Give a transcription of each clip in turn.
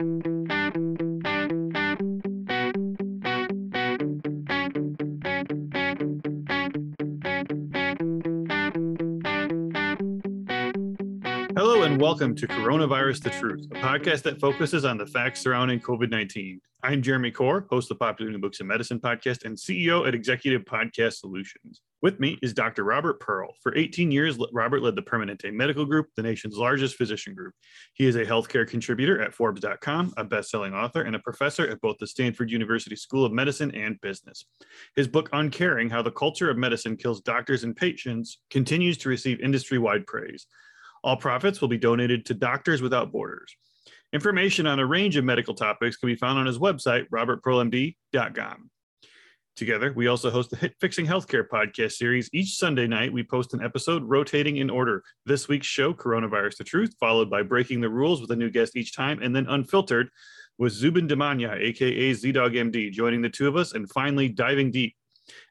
Hello and welcome to Coronavirus the Truth, a podcast that focuses on the facts surrounding COVID 19. I'm Jeremy Corr, host of the Popular New Books in Medicine podcast and CEO at Executive Podcast Solutions. With me is Dr. Robert Pearl. For 18 years, Robert led the Permanente Medical Group, the nation's largest physician group. He is a healthcare contributor at Forbes.com, a best-selling author, and a professor at both the Stanford University School of Medicine and Business. His book, Uncaring How the Culture of Medicine Kills Doctors and Patients, continues to receive industry-wide praise. All profits will be donated to Doctors Without Borders. Information on a range of medical topics can be found on his website, robertpearlmd.com. Together, we also host the Hit Fixing Healthcare podcast series. Each Sunday night, we post an episode rotating in order. This week's show, Coronavirus the Truth, followed by Breaking the Rules with a new guest each time, and then Unfiltered with Zubin Damania, aka ZDog MD, joining the two of us, and finally Diving Deep,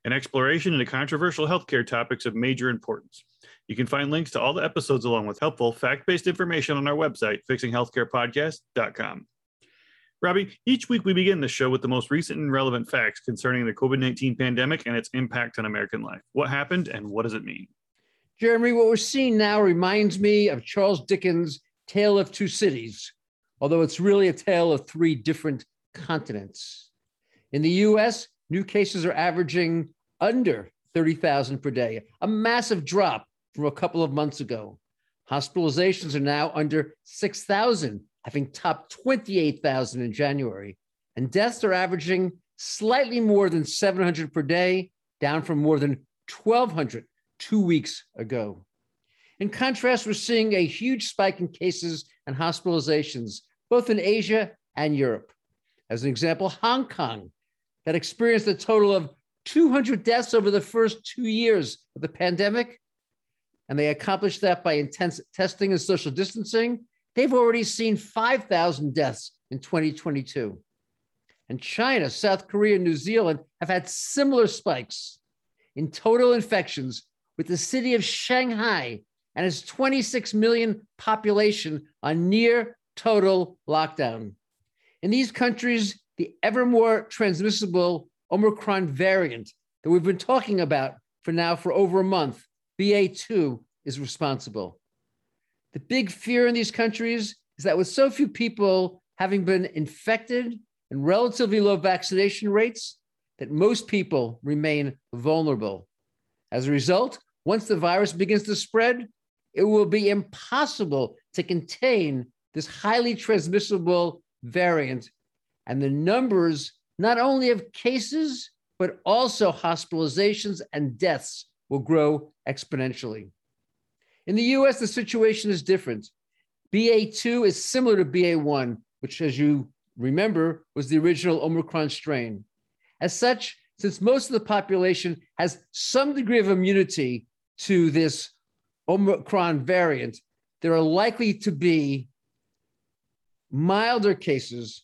an exploration into controversial healthcare topics of major importance. You can find links to all the episodes along with helpful fact-based information on our website, fixinghealthcarepodcast.com. Robbie, each week we begin the show with the most recent and relevant facts concerning the COVID 19 pandemic and its impact on American life. What happened and what does it mean? Jeremy, what we're seeing now reminds me of Charles Dickens' Tale of Two Cities, although it's really a tale of three different continents. In the US, new cases are averaging under 30,000 per day, a massive drop from a couple of months ago. Hospitalizations are now under 6,000, having topped 28,000 in January. And deaths are averaging slightly more than 700 per day, down from more than 1,200 two weeks ago. In contrast, we're seeing a huge spike in cases and hospitalizations, both in Asia and Europe. As an example, Hong Kong, that experienced a total of 200 deaths over the first two years of the pandemic, and they accomplished that by intense testing and social distancing. They've already seen 5,000 deaths in 2022. And China, South Korea, and New Zealand have had similar spikes in total infections, with the city of Shanghai and its 26 million population on near total lockdown. In these countries, the ever more transmissible Omicron variant that we've been talking about for now for over a month BA2 is responsible. The big fear in these countries is that with so few people having been infected and relatively low vaccination rates, that most people remain vulnerable. As a result, once the virus begins to spread, it will be impossible to contain this highly transmissible variant. And the numbers, not only of cases, but also hospitalizations and deaths will grow exponentially. In the US, the situation is different. BA2 is similar to BA1, which, as you remember, was the original Omicron strain. As such, since most of the population has some degree of immunity to this Omicron variant, there are likely to be milder cases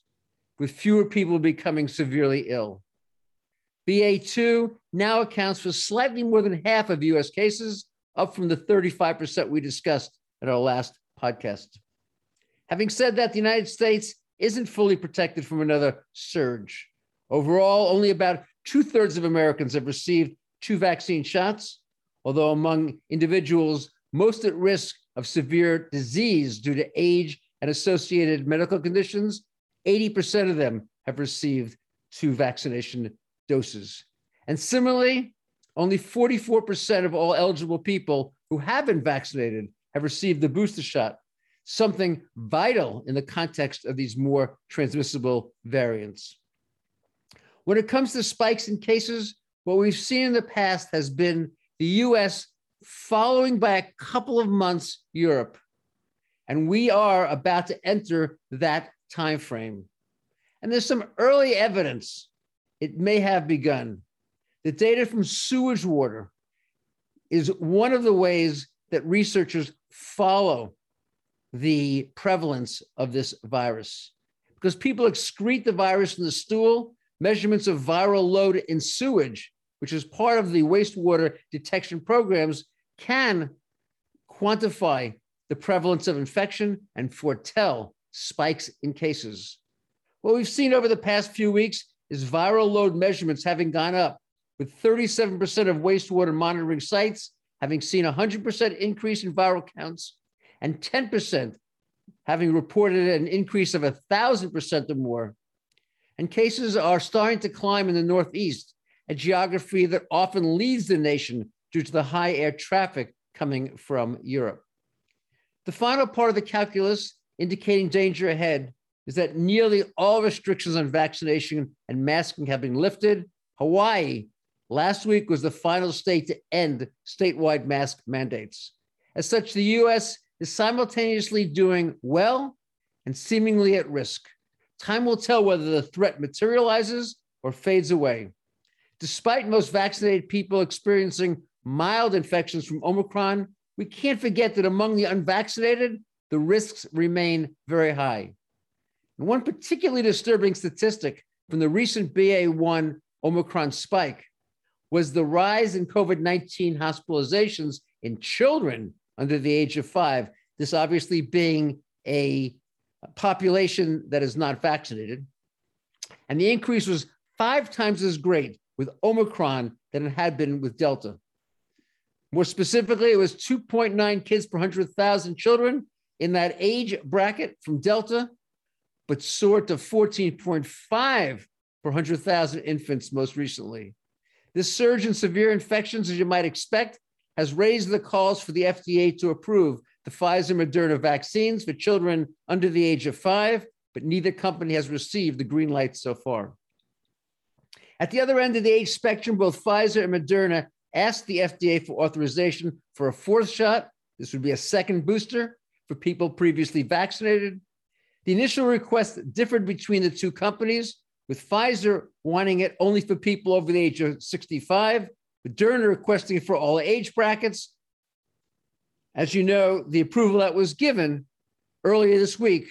with fewer people becoming severely ill. BA2 now accounts for slightly more than half of US cases, up from the 35% we discussed at our last podcast. Having said that, the United States isn't fully protected from another surge. Overall, only about two thirds of Americans have received two vaccine shots, although among individuals most at risk of severe disease due to age and associated medical conditions, 80% of them have received two vaccination doses. And similarly, only 44% of all eligible people who have been vaccinated have received the booster shot, something vital in the context of these more transmissible variants. When it comes to spikes in cases, what we've seen in the past has been the US following by a couple of months Europe. And we are about to enter that time frame. And there's some early evidence it may have begun. The data from sewage water is one of the ways that researchers follow the prevalence of this virus because people excrete the virus in the stool. Measurements of viral load in sewage, which is part of the wastewater detection programs, can quantify the prevalence of infection and foretell spikes in cases. What we've seen over the past few weeks is viral load measurements having gone up, with 37% of wastewater monitoring sites having seen a 100% increase in viral counts and 10% having reported an increase of 1,000% or more. And cases are starting to climb in the Northeast, a geography that often leads the nation due to the high air traffic coming from Europe. The final part of the calculus indicating danger ahead is that nearly all restrictions on vaccination and masking have been lifted. Hawaii last week was the final state to end statewide mask mandates. As such, the US is simultaneously doing well and seemingly at risk. Time will tell whether the threat materializes or fades away. Despite most vaccinated people experiencing mild infections from Omicron, we can't forget that among the unvaccinated, the risks remain very high. And one particularly disturbing statistic from the recent BA1 Omicron spike was the rise in COVID 19 hospitalizations in children under the age of five. This obviously being a population that is not vaccinated. And the increase was five times as great with Omicron than it had been with Delta. More specifically, it was 2.9 kids per 100,000 children in that age bracket from Delta, but soared to 14.5 per 100,000 infants most recently. This surge in severe infections, as you might expect, has raised the calls for the FDA to approve the Pfizer Moderna vaccines for children under the age of five, but neither company has received the green light so far. At the other end of the age spectrum, both Pfizer and Moderna asked the FDA for authorization for a fourth shot. This would be a second booster for people previously vaccinated. The initial request differed between the two companies, with Pfizer wanting it only for people over the age of 65, Moderna requesting it for all age brackets. As you know, the approval that was given earlier this week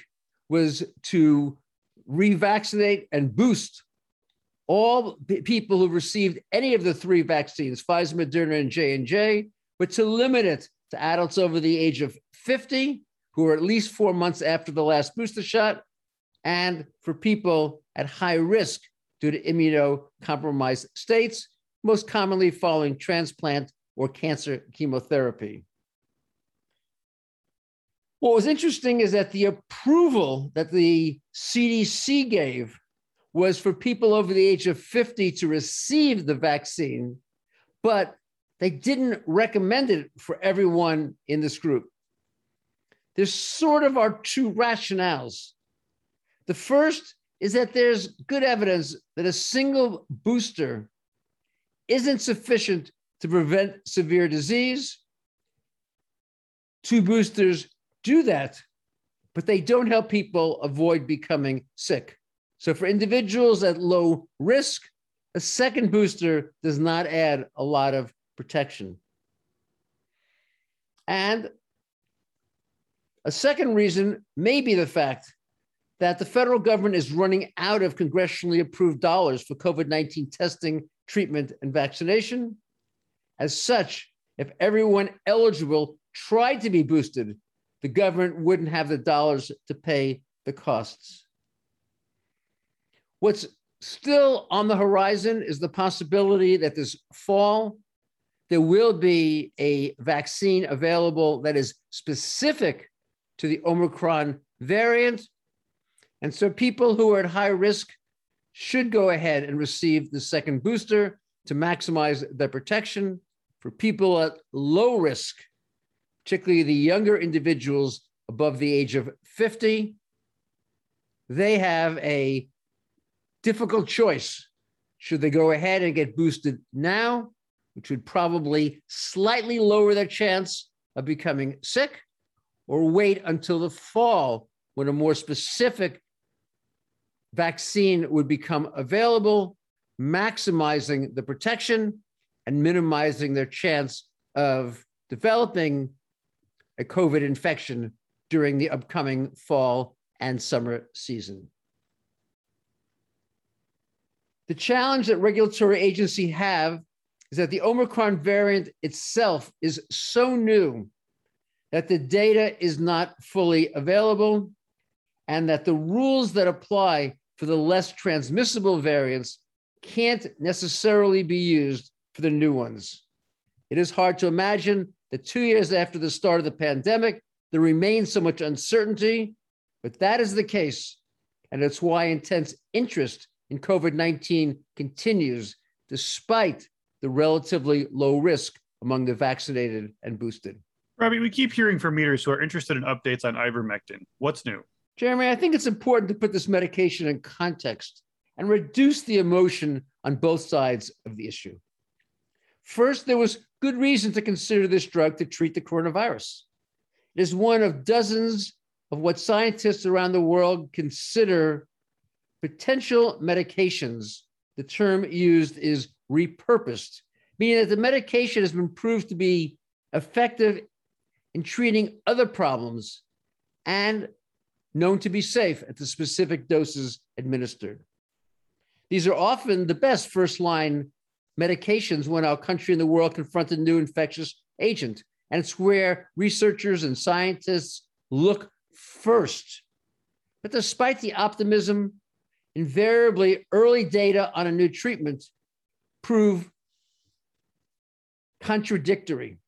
was to revaccinate and boost all people who received any of the three vaccines, Pfizer, Moderna, and J&J, but to limit it to adults over the age of 50 who are at least four months after the last booster shot, and for people at high risk due to immunocompromised states, most commonly following transplant or cancer chemotherapy. What was interesting is that the approval that the CDC gave was for people over the age of 50 to receive the vaccine, but they didn't recommend it for everyone in this group. There's sort of are two rationales. The first is that there's good evidence that a single booster isn't sufficient to prevent severe disease. Two boosters do that, but they don't help people avoid becoming sick. So, for individuals at low risk, a second booster does not add a lot of protection. And a second reason may be the fact that the federal government is running out of congressionally approved dollars for COVID 19 testing, treatment, and vaccination. As such, if everyone eligible tried to be boosted, the government wouldn't have the dollars to pay the costs. What's still on the horizon is the possibility that this fall there will be a vaccine available that is specific to the Omicron variant. And so people who are at high risk should go ahead and receive the second booster to maximize their protection. For people at low risk, particularly the younger individuals above the age of 50, they have a difficult choice. Should they go ahead and get boosted now, which would probably slightly lower their chance of becoming sick, or wait until the fall when a more specific vaccine would become available, maximizing the protection and minimizing their chance of developing a COVID infection during the upcoming fall and summer season. The challenge that regulatory agencies have is that the Omicron variant itself is so new that the data is not fully available and that the rules that apply for the less transmissible variants can't necessarily be used for the new ones. It is hard to imagine that two years after the start of the pandemic, there remains so much uncertainty, but that is the case. And it's why intense interest in COVID 19 continues despite the relatively low risk among the vaccinated and boosted. Robbie, we keep hearing from readers who are interested in updates on ivermectin. What's new? Jeremy, I think it's important to put this medication in context and reduce the emotion on both sides of the issue. First, there was good reason to consider this drug to treat the coronavirus. It is one of dozens of what scientists around the world consider potential medications. The term used is repurposed, meaning that the medication has been proved to be effective in treating other problems and known to be safe at the specific doses administered. These are often the best first line medications when our country and the world confront a new infectious agent. And it's where researchers and scientists look first. But despite the optimism, invariably early data on a new treatment prove contradictory.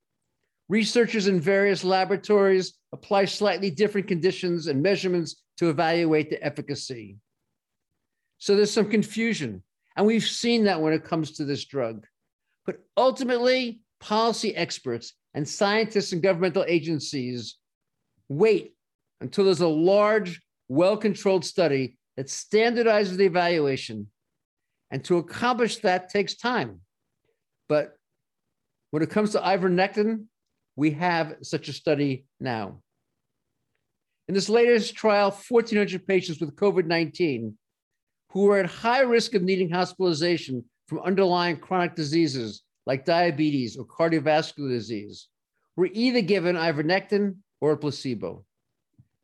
Researchers in various laboratories apply slightly different conditions and measurements to evaluate the efficacy. So there's some confusion. And we've seen that when it comes to this drug. But ultimately, policy experts and scientists and governmental agencies wait until there's a large, well controlled study that standardizes the evaluation. And to accomplish that takes time. But when it comes to ivermectin, we have such a study now. In this latest trial, 1,400 patients with COVID 19 who were at high risk of needing hospitalization from underlying chronic diseases like diabetes or cardiovascular disease were either given ivermectin or a placebo.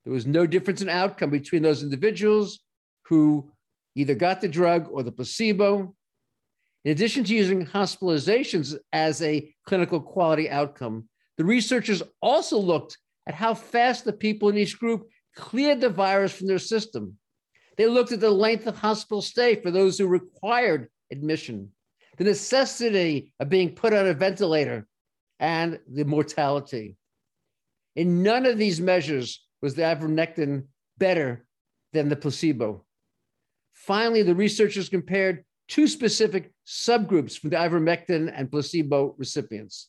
There was no difference in outcome between those individuals who either got the drug or the placebo. In addition to using hospitalizations as a clinical quality outcome, the researchers also looked at how fast the people in each group cleared the virus from their system. They looked at the length of hospital stay for those who required admission, the necessity of being put on a ventilator, and the mortality. In none of these measures was the ivermectin better than the placebo. Finally, the researchers compared two specific subgroups for the ivermectin and placebo recipients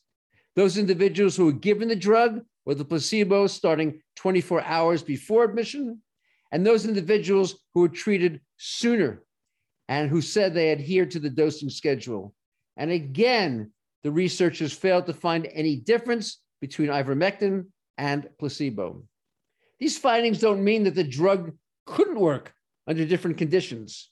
those individuals who were given the drug or the placebo starting 24 hours before admission, and those individuals who were treated sooner and who said they adhered to the dosing schedule. And again, the researchers failed to find any difference between ivermectin and placebo. These findings don't mean that the drug couldn't work under different conditions.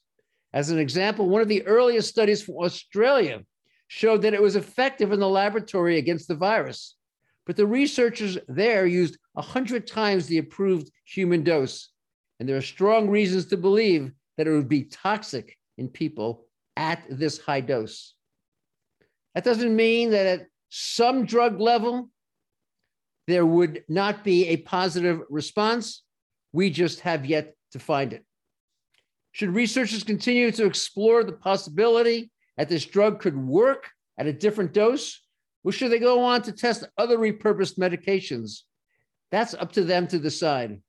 As an example, one of the earliest studies from Australia showed that it was effective in the laboratory against the virus. But the researchers there used 100 times the approved human dose. And there are strong reasons to believe that it would be toxic in people at this high dose. That doesn't mean that at some drug level, there would not be a positive response. We just have yet to find it. Should researchers continue to explore the possibility that this drug could work at a different dose? Or should they go on to test other repurposed medications? That's up to them to decide.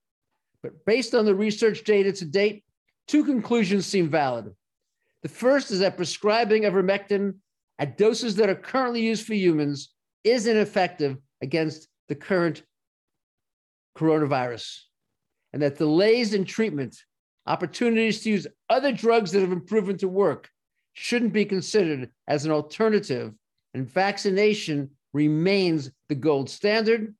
But based on the research data to date, two conclusions seem valid. The first is that prescribing ivermectin at doses that are currently used for humans is ineffective against the current coronavirus, and that delays in treatment, opportunities to use other drugs that have been proven to work, shouldn't be considered as an alternative, and vaccination remains the gold standard.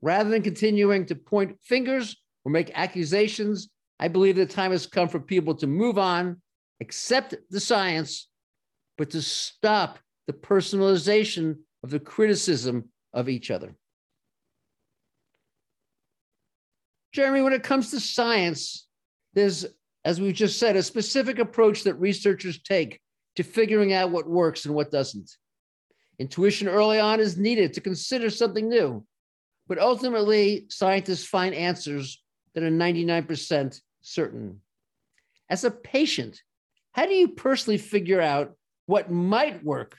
Rather than continuing to point fingers or make accusations, I believe the time has come for people to move on, accept the science, but to stop the personalization of the criticism of each other. Jeremy, when it comes to science, there's, as we've just said, a specific approach that researchers take to figuring out what works and what doesn't. Intuition early on is needed to consider something new, but ultimately, scientists find answers that are 99% certain. As a patient, how do you personally figure out what might work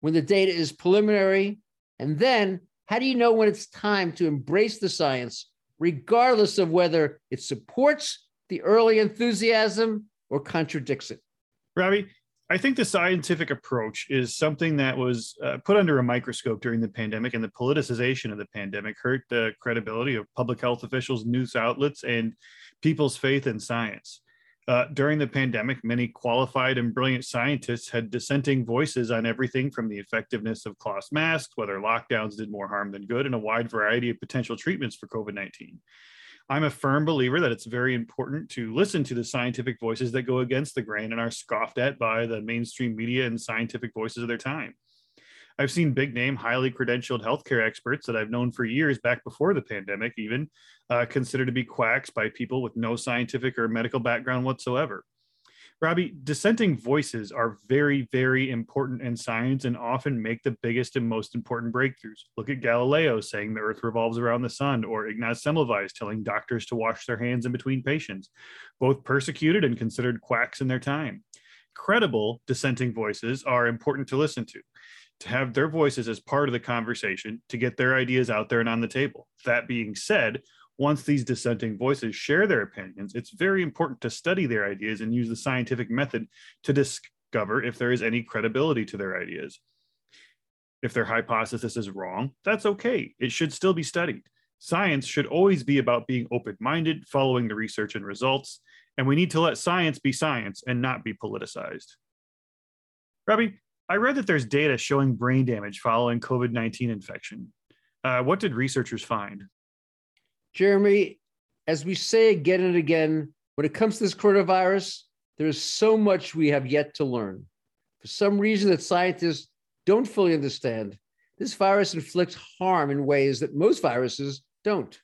when the data is preliminary? And then how do you know when it's time to embrace the science, regardless of whether it supports the early enthusiasm or contradicts it? Robbie, I think the scientific approach is something that was uh, put under a microscope during the pandemic, and the politicization of the pandemic hurt the credibility of public health officials, news outlets, and people's faith in science. Uh, during the pandemic, many qualified and brilliant scientists had dissenting voices on everything from the effectiveness of cloth masks, whether lockdowns did more harm than good, and a wide variety of potential treatments for COVID 19. I'm a firm believer that it's very important to listen to the scientific voices that go against the grain and are scoffed at by the mainstream media and scientific voices of their time. I've seen big name, highly credentialed healthcare experts that I've known for years back before the pandemic, even uh, considered to be quacks by people with no scientific or medical background whatsoever. Robbie, dissenting voices are very, very important in science and often make the biggest and most important breakthroughs. Look at Galileo saying the earth revolves around the sun, or Ignaz Semmelweis telling doctors to wash their hands in between patients, both persecuted and considered quacks in their time. Credible dissenting voices are important to listen to to have their voices as part of the conversation, to get their ideas out there and on the table. That being said, once these dissenting voices share their opinions, it's very important to study their ideas and use the scientific method to discover if there is any credibility to their ideas. If their hypothesis is wrong, that's okay. It should still be studied. Science should always be about being open minded, following the research and results, and we need to let science be science and not be politicized. Robbie, I read that there's data showing brain damage following COVID 19 infection. Uh, what did researchers find? Jeremy, as we say again and again, when it comes to this coronavirus, there is so much we have yet to learn. For some reason that scientists don't fully understand, this virus inflicts harm in ways that most viruses don't.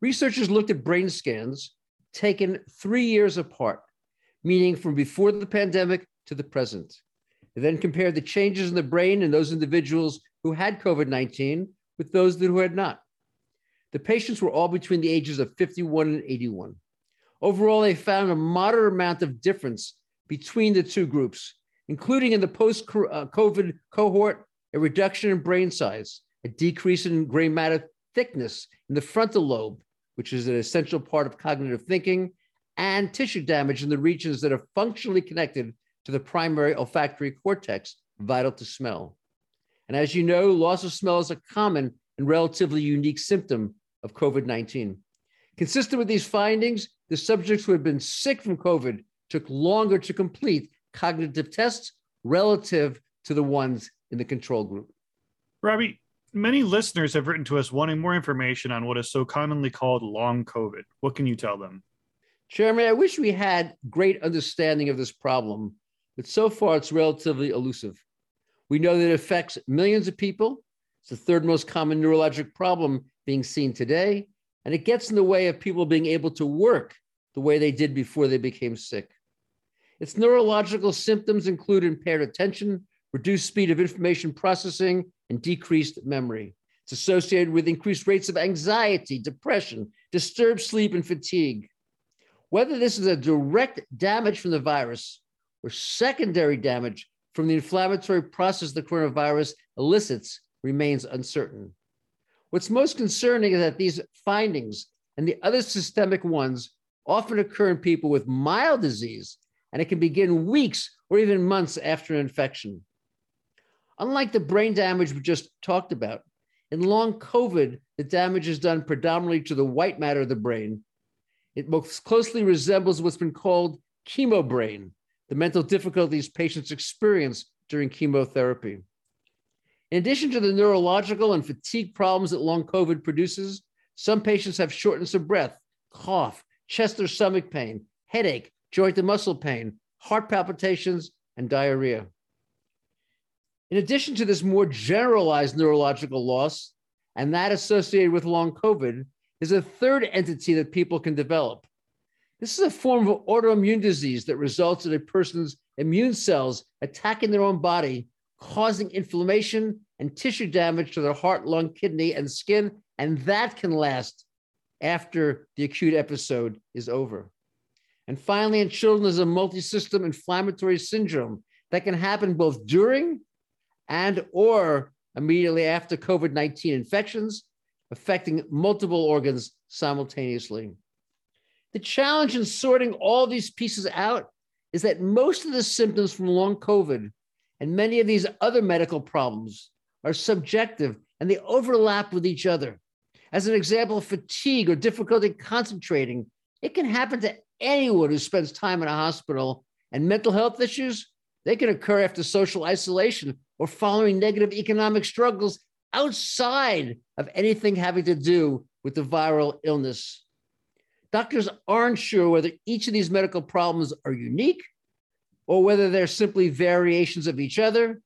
Researchers looked at brain scans taken three years apart, meaning from before the pandemic to the present. They then compared the changes in the brain in those individuals who had COVID 19 with those who had not. The patients were all between the ages of 51 and 81. Overall, they found a moderate amount of difference between the two groups, including in the post COVID cohort, a reduction in brain size, a decrease in gray matter thickness in the frontal lobe, which is an essential part of cognitive thinking, and tissue damage in the regions that are functionally connected to the primary olfactory cortex, vital to smell. And as you know, loss of smell is a common and relatively unique symptom of COVID 19. Consistent with these findings, the subjects who had been sick from COVID took longer to complete cognitive tests relative to the ones in the control group. Robbie, many listeners have written to us wanting more information on what is so commonly called long COVID. What can you tell them? Chairman, I wish we had great understanding of this problem but so far it's relatively elusive. We know that it affects millions of people. It's the third most common neurologic problem being seen today, and it gets in the way of people being able to work the way they did before they became sick. Its neurological symptoms include impaired attention, reduced speed of information processing, and decreased memory. It's associated with increased rates of anxiety, depression, disturbed sleep, and fatigue. Whether this is a direct damage from the virus or secondary damage from the inflammatory process the coronavirus elicits remains uncertain. What's most concerning is that these findings and the other systemic ones often occur in people with mild disease, and it can begin weeks or even months after an infection. Unlike the brain damage we just talked about, in long COVID, the damage is done predominantly to the white matter of the brain. It most closely resembles what's been called chemobrain, the mental difficulties patients experience during chemotherapy. In addition to the neurological and fatigue problems that long COVID produces, some patients have shortness of breath, cough, chest or stomach pain, headache, joint and muscle pain, heart palpitations, and diarrhea. In addition to this more generalized neurological loss, and that associated with long COVID, is a third entity that people can develop this is a form of autoimmune disease that results in a person's immune cells attacking their own body, causing inflammation and tissue damage to their heart, lung, kidney, and skin. And that can last after the acute episode is over. And finally, in children, there's a multi-system inflammatory syndrome that can happen both during and or immediately after COVID-19 infections, affecting multiple organs simultaneously. The challenge in sorting all these pieces out is that most of the symptoms from long COVID and many of these other medical problems are subjective and they overlap with each other. As an example, fatigue or difficulty concentrating, it can happen to anyone who spends time in a hospital. And mental health issues, they can occur after social isolation or following negative economic struggles outside of anything having to do with the viral illness. Doctors aren't sure whether each of these medical problems are unique or whether they're simply variations of each other.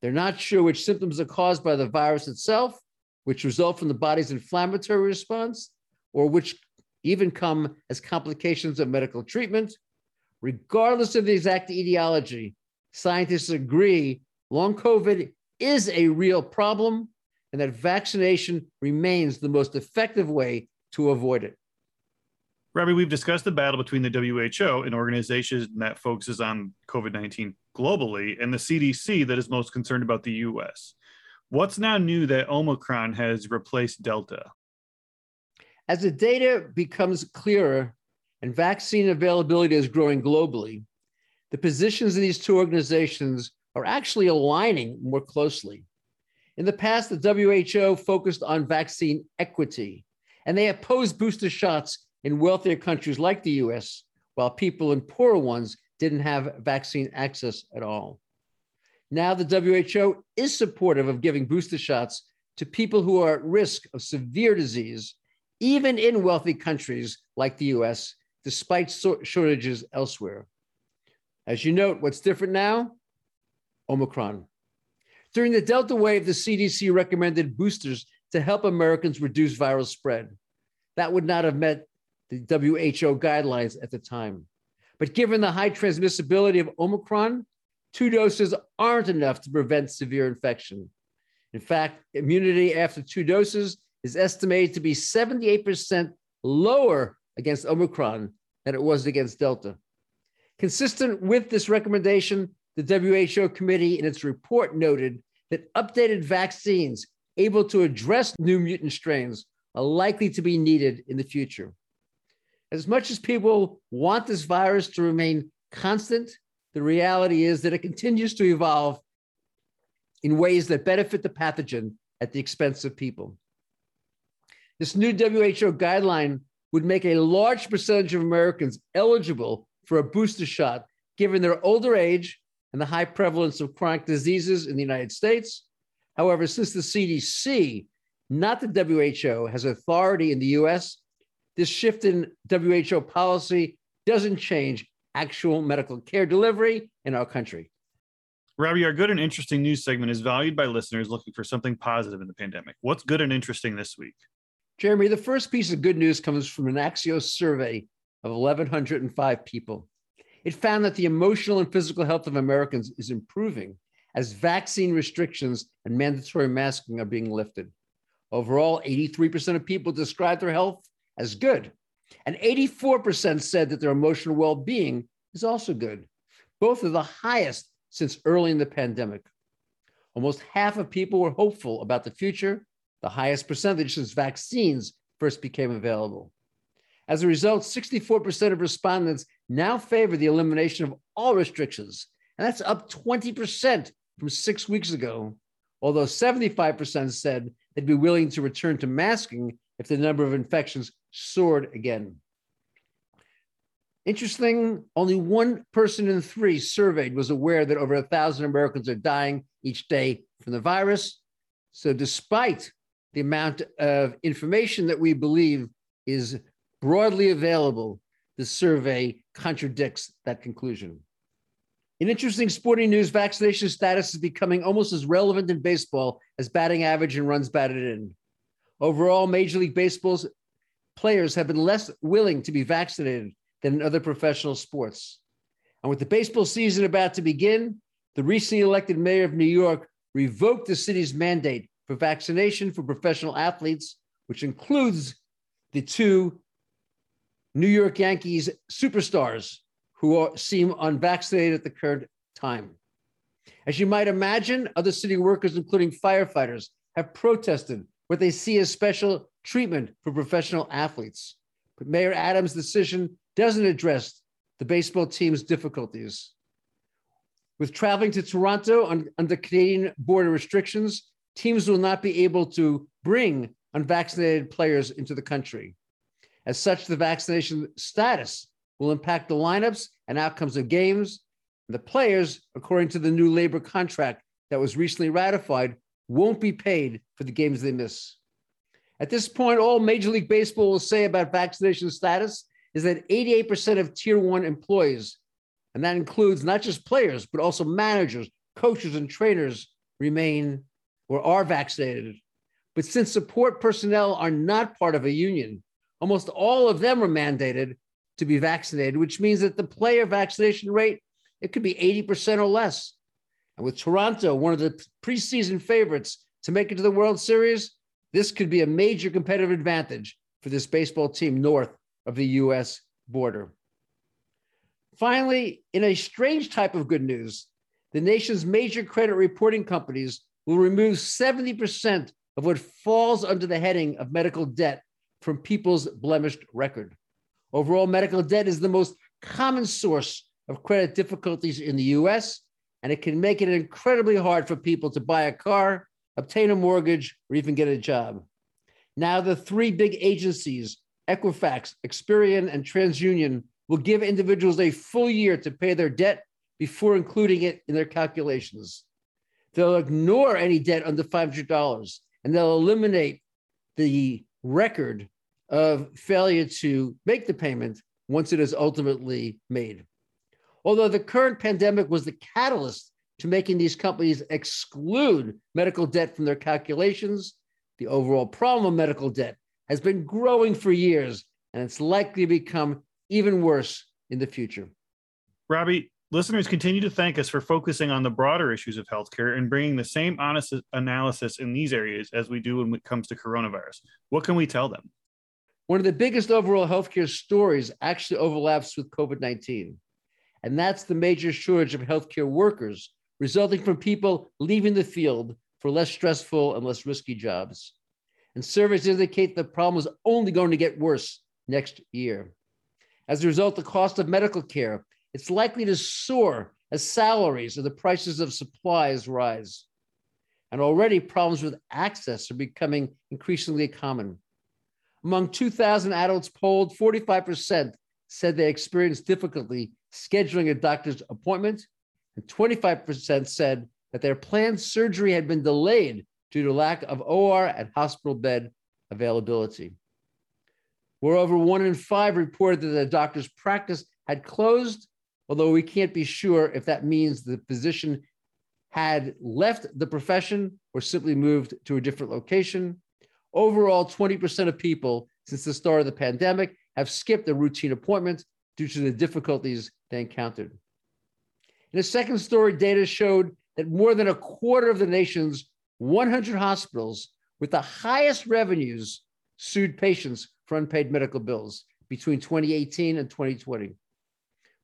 They're not sure which symptoms are caused by the virus itself, which result from the body's inflammatory response, or which even come as complications of medical treatment. Regardless of the exact etiology, scientists agree long COVID is a real problem and that vaccination remains the most effective way to avoid it. Robbie, we've discussed the battle between the WHO, an organization that focuses on COVID 19 globally, and the CDC, that is most concerned about the US. What's now new that Omicron has replaced Delta? As the data becomes clearer and vaccine availability is growing globally, the positions of these two organizations are actually aligning more closely. In the past, the WHO focused on vaccine equity, and they opposed booster shots in wealthier countries like the US, while people in poorer ones didn't have vaccine access at all. Now, the WHO is supportive of giving booster shots to people who are at risk of severe disease, even in wealthy countries like the US, despite shortages elsewhere. As you note, what's different now? Omicron. During the Delta wave, the CDC recommended boosters to help Americans reduce viral spread. That would not have met the WHO guidelines at the time. But given the high transmissibility of Omicron, two doses aren't enough to prevent severe infection. In fact, immunity after two doses is estimated to be 78% lower against Omicron than it was against Delta. Consistent with this recommendation, the WHO committee in its report noted that updated vaccines able to address new mutant strains are likely to be needed in the future. As much as people want this virus to remain constant, the reality is that it continues to evolve in ways that benefit the pathogen at the expense of people. This new WHO guideline would make a large percentage of Americans eligible for a booster shot given their older age and the high prevalence of chronic diseases in the United States. However, since the CDC, not the WHO, has authority in the US, this shift in WHO policy doesn't change actual medical care delivery in our country. Robbie, our good and interesting news segment is valued by listeners looking for something positive in the pandemic. What's good and interesting this week? Jeremy, the first piece of good news comes from an Axios survey of 1,105 people. It found that the emotional and physical health of Americans is improving as vaccine restrictions and mandatory masking are being lifted. Overall, 83% of people describe their health as good, and 84% said that their emotional well being is also good. Both are the highest since early in the pandemic. Almost half of people were hopeful about the future, the highest percentage since vaccines first became available. As a result, 64% of respondents now favor the elimination of all restrictions, and that's up 20% from six weeks ago, although 75% said they'd be willing to return to masking if the number of infections soared again. Interesting, only one person in three surveyed was aware that over a thousand Americans are dying each day from the virus. So, despite the amount of information that we believe is broadly available, the survey contradicts that conclusion. In interesting sporting news, vaccination status is becoming almost as relevant in baseball as batting average and runs batted in. Overall, Major League Baseball's players have been less willing to be vaccinated than in other professional sports. And with the baseball season about to begin, the recently elected mayor of New York revoked the city's mandate for vaccination for professional athletes, which includes the two New York Yankees superstars who are, seem unvaccinated at the current time. As you might imagine, other city workers, including firefighters, have protested what they see as special treatment for professional athletes. But Mayor Adams' decision doesn't address the baseball team's difficulties. With traveling to Toronto on, under Canadian border restrictions, teams will not be able to bring unvaccinated players into the country. As such, the vaccination status will impact the lineups and outcomes of games. The players, according to the new labor contract that was recently ratified, won't be paid for the games they miss. At this point, all Major League Baseball will say about vaccination status is that 88% of tier one employees, and that includes not just players, but also managers, coaches, and trainers, remain or are vaccinated. But since support personnel are not part of a union, almost all of them are mandated to be vaccinated, which means that the player vaccination rate, it could be 80% or less. And with Toronto, one of the preseason favorites to make it to the World Series, this could be a major competitive advantage for this baseball team north of the US border. Finally, in a strange type of good news, the nation's major credit reporting companies will remove 70% of what falls under the heading of medical debt from people's blemished record. Overall, medical debt is the most common source of credit difficulties in the US, and it can make it incredibly hard for people to buy a car, obtain a mortgage, or even get a job. Now, the three big agencies, Equifax, Experian, and TransUnion, will give individuals a full year to pay their debt before including it in their calculations. They'll ignore any debt under $500 and they'll eliminate the record of failure to make the payment once it is ultimately made. Although the current pandemic was the catalyst to making these companies exclude medical debt from their calculations, the overall problem of medical debt has been growing for years and it's likely to become even worse in the future. Robbie, listeners continue to thank us for focusing on the broader issues of healthcare and bringing the same honest analysis in these areas as we do when it comes to coronavirus. What can we tell them? One of the biggest overall healthcare stories actually overlaps with COVID 19, and that's the major shortage of healthcare workers resulting from people leaving the field for less stressful and less risky jobs. And surveys indicate the problem is only going to get worse next year. As a result, the cost of medical care it's likely to soar as salaries or the prices of supplies rise. And already problems with access are becoming increasingly common. Among 2,000 adults polled, 45% said they experienced difficulty scheduling a doctor's appointment, and 25% said that their planned surgery had been delayed due to lack of OR and hospital bed availability. Moreover, one in five reported that the doctor's practice had closed although we can't be sure if that means the physician had left the profession or simply moved to a different location. Overall, 20% of people since the start of the pandemic have skipped a routine appointment due to the difficulties they encountered. In a second story, data showed that more than a quarter of the nation's 100 hospitals with the highest revenues sued patients for unpaid medical bills between 2018 and 2020.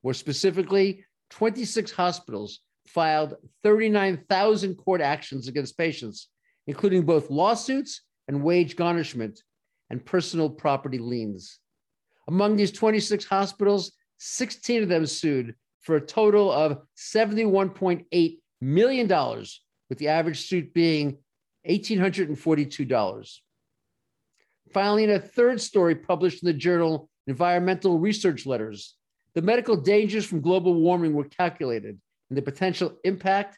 More specifically, 26 hospitals filed 39,000 court actions against patients, including both lawsuits and wage garnishment and personal property liens. Among these 26 hospitals, 16 of them sued for a total of $71.8 million, with the average suit being $1,842. Finally, in a third story published in the journal Environmental Research Letters, the medical dangers from global warming were calculated and the potential impact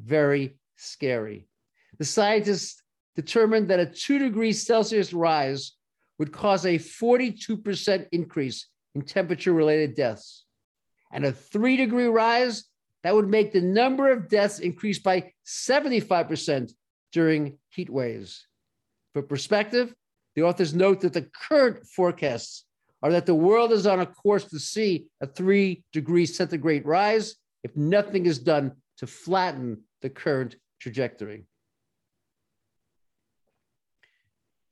very scary. The scientists determined that a two degrees Celsius rise would cause a 42% increase in temperature related deaths. And a three degree rise, that would make the number of deaths increase by 75% during heat waves. For perspective, the authors note that the current forecasts are that the world is on a course to see a three degree centigrade rise if nothing is done to flatten the current trajectory.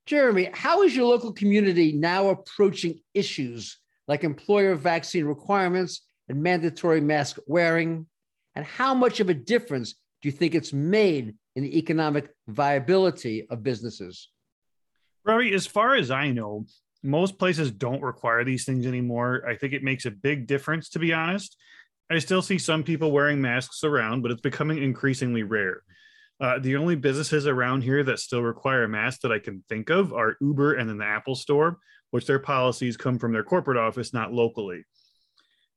Jeremy, how is your local community now approaching issues like employer vaccine requirements and mandatory mask wearing? And how much of a difference do you think it's made in the economic viability of businesses? Robbie, as far as I know, most places don't require these things anymore. I think it makes a big difference, to be honest. I still see some people wearing masks around, but it's becoming increasingly rare. Uh, the only businesses around here that still require a mask that I can think of are Uber and then the Apple Store, which their policies come from their corporate office, not locally.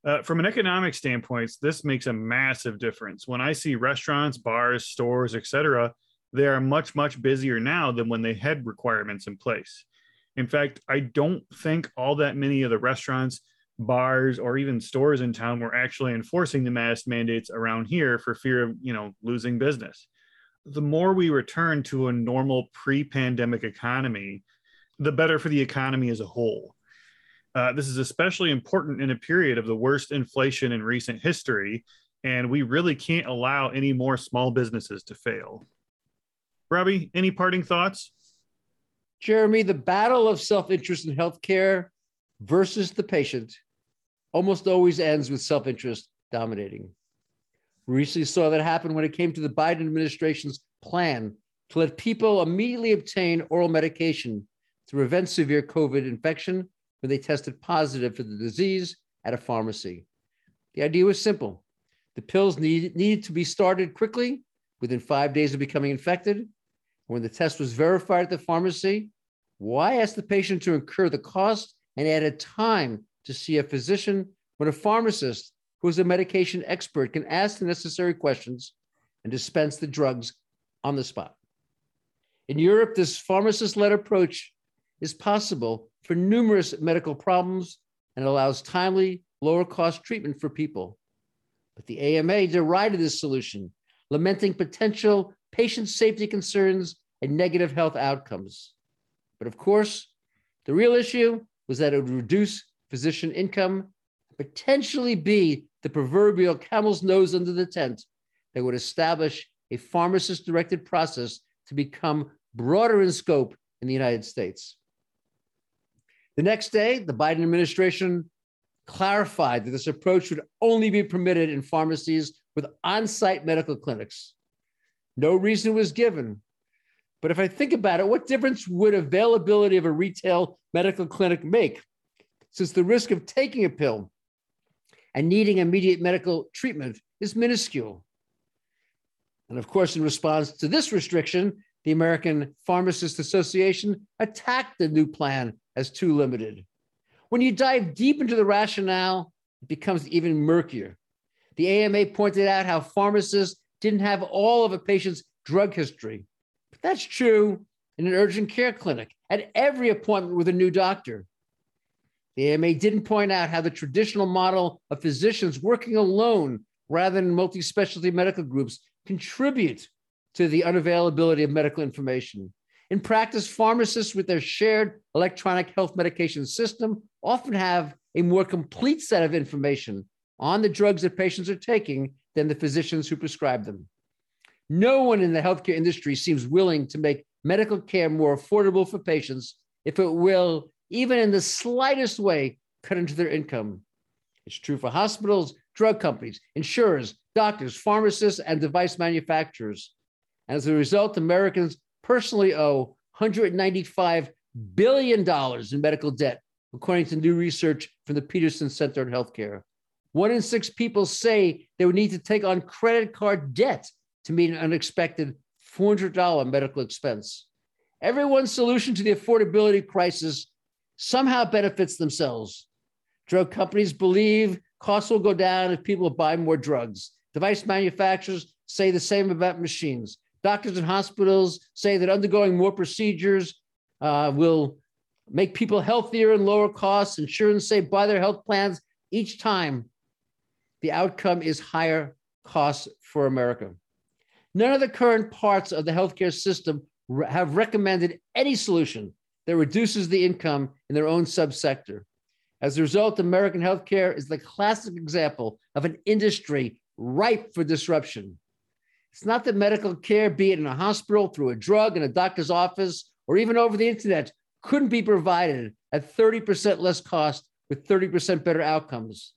Uh, from an economic standpoint, this makes a massive difference. When I see restaurants, bars, stores, etc., they are much, much busier now than when they had requirements in place. In fact, I don't think all that many of the restaurants, bars, or even stores in town were actually enforcing the mask mandates around here for fear of, you know, losing business the more we return to a normal pre pandemic economy, the better for the economy as a whole. Uh, this is especially important in a period of the worst inflation in recent history, and we really can't allow any more small businesses to fail. Robbie, any parting thoughts? Jeremy, the battle of self interest in healthcare versus the patient almost always ends with self interest dominating. We recently saw that happen when it came to the Biden administration's plan to let people immediately obtain oral medication to prevent severe COVID infection when they tested positive for the disease at a pharmacy. The idea was simple. The pills need, needed to be started quickly within five days of becoming infected. When the test was verified at the pharmacy, why ask the patient to incur the cost and added time to see a physician when a pharmacist who is a medication expert, can ask the necessary questions and dispense the drugs on the spot. In Europe, this pharmacist led approach is possible for numerous medical problems and allows timely, lower cost treatment for people. But the AMA derided this solution, lamenting potential patient safety concerns and negative health outcomes. But of course, the real issue was that it would reduce physician income, potentially be the proverbial camel's nose under the tent that would establish a pharmacist directed process to become broader in scope in the United States. The next day, the Biden administration clarified that this approach would only be permitted in pharmacies with on site medical clinics. No reason was given. But if I think about it, what difference would availability of a retail medical clinic make? Since the risk of taking a pill and needing immediate medical treatment is minuscule. And of course, in response to this restriction, the American Pharmacists Association attacked the new plan as too limited. When you dive deep into the rationale, it becomes even murkier. The AMA pointed out how pharmacists didn't have all of a patient's drug history. But that's true in an urgent care clinic at every appointment with a new doctor. The AMA didn't point out how the traditional model of physicians working alone rather than multi specialty medical groups contribute to the unavailability of medical information. In practice, pharmacists with their shared electronic health medication system often have a more complete set of information on the drugs that patients are taking than the physicians who prescribe them. No one in the healthcare industry seems willing to make medical care more affordable for patients if it will even in the slightest way, cut into their income. It's true for hospitals, drug companies, insurers, doctors, pharmacists, and device manufacturers. And as a result, Americans personally owe $195 billion in medical debt, according to new research from the Peterson Center on Healthcare. One in six people say they would need to take on credit card debt to meet an unexpected $400 medical expense. Everyone's solution to the affordability crisis somehow benefits themselves. Drug companies believe costs will go down if people buy more drugs. Device manufacturers say the same about machines. Doctors and hospitals say that undergoing more procedures uh, will make people healthier and lower costs. Insurance say buy their health plans each time. The outcome is higher costs for America. None of the current parts of the healthcare system have recommended any solution that reduces the income in their own subsector. As a result, American healthcare is the classic example of an industry ripe for disruption. It's not that medical care, be it in a hospital, through a drug, in a doctor's office, or even over the internet couldn't be provided at 30% less cost with 30% better outcomes.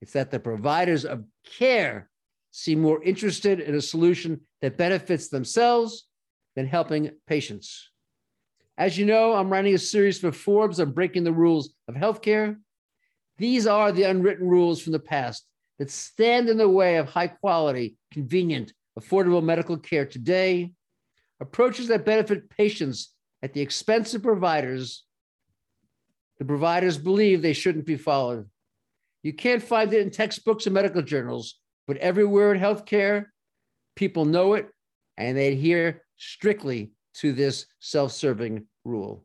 It's that the providers of care seem more interested in a solution that benefits themselves than helping patients. As you know, I'm writing a series for Forbes on breaking the rules of healthcare. These are the unwritten rules from the past that stand in the way of high quality, convenient, affordable medical care today, approaches that benefit patients at the expense of providers. The providers believe they shouldn't be followed. You can't find it in textbooks and medical journals, but everywhere in healthcare, people know it and they adhere strictly to this self serving rule.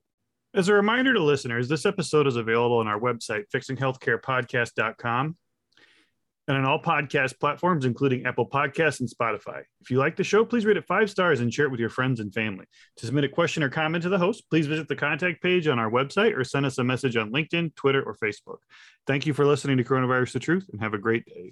As a reminder to listeners, this episode is available on our website, fixinghealthcarepodcast.com, and on all podcast platforms, including Apple Podcasts and Spotify. If you like the show, please rate it five stars and share it with your friends and family. To submit a question or comment to the host, please visit the contact page on our website or send us a message on LinkedIn, Twitter, or Facebook. Thank you for listening to Coronavirus the Truth and have a great day.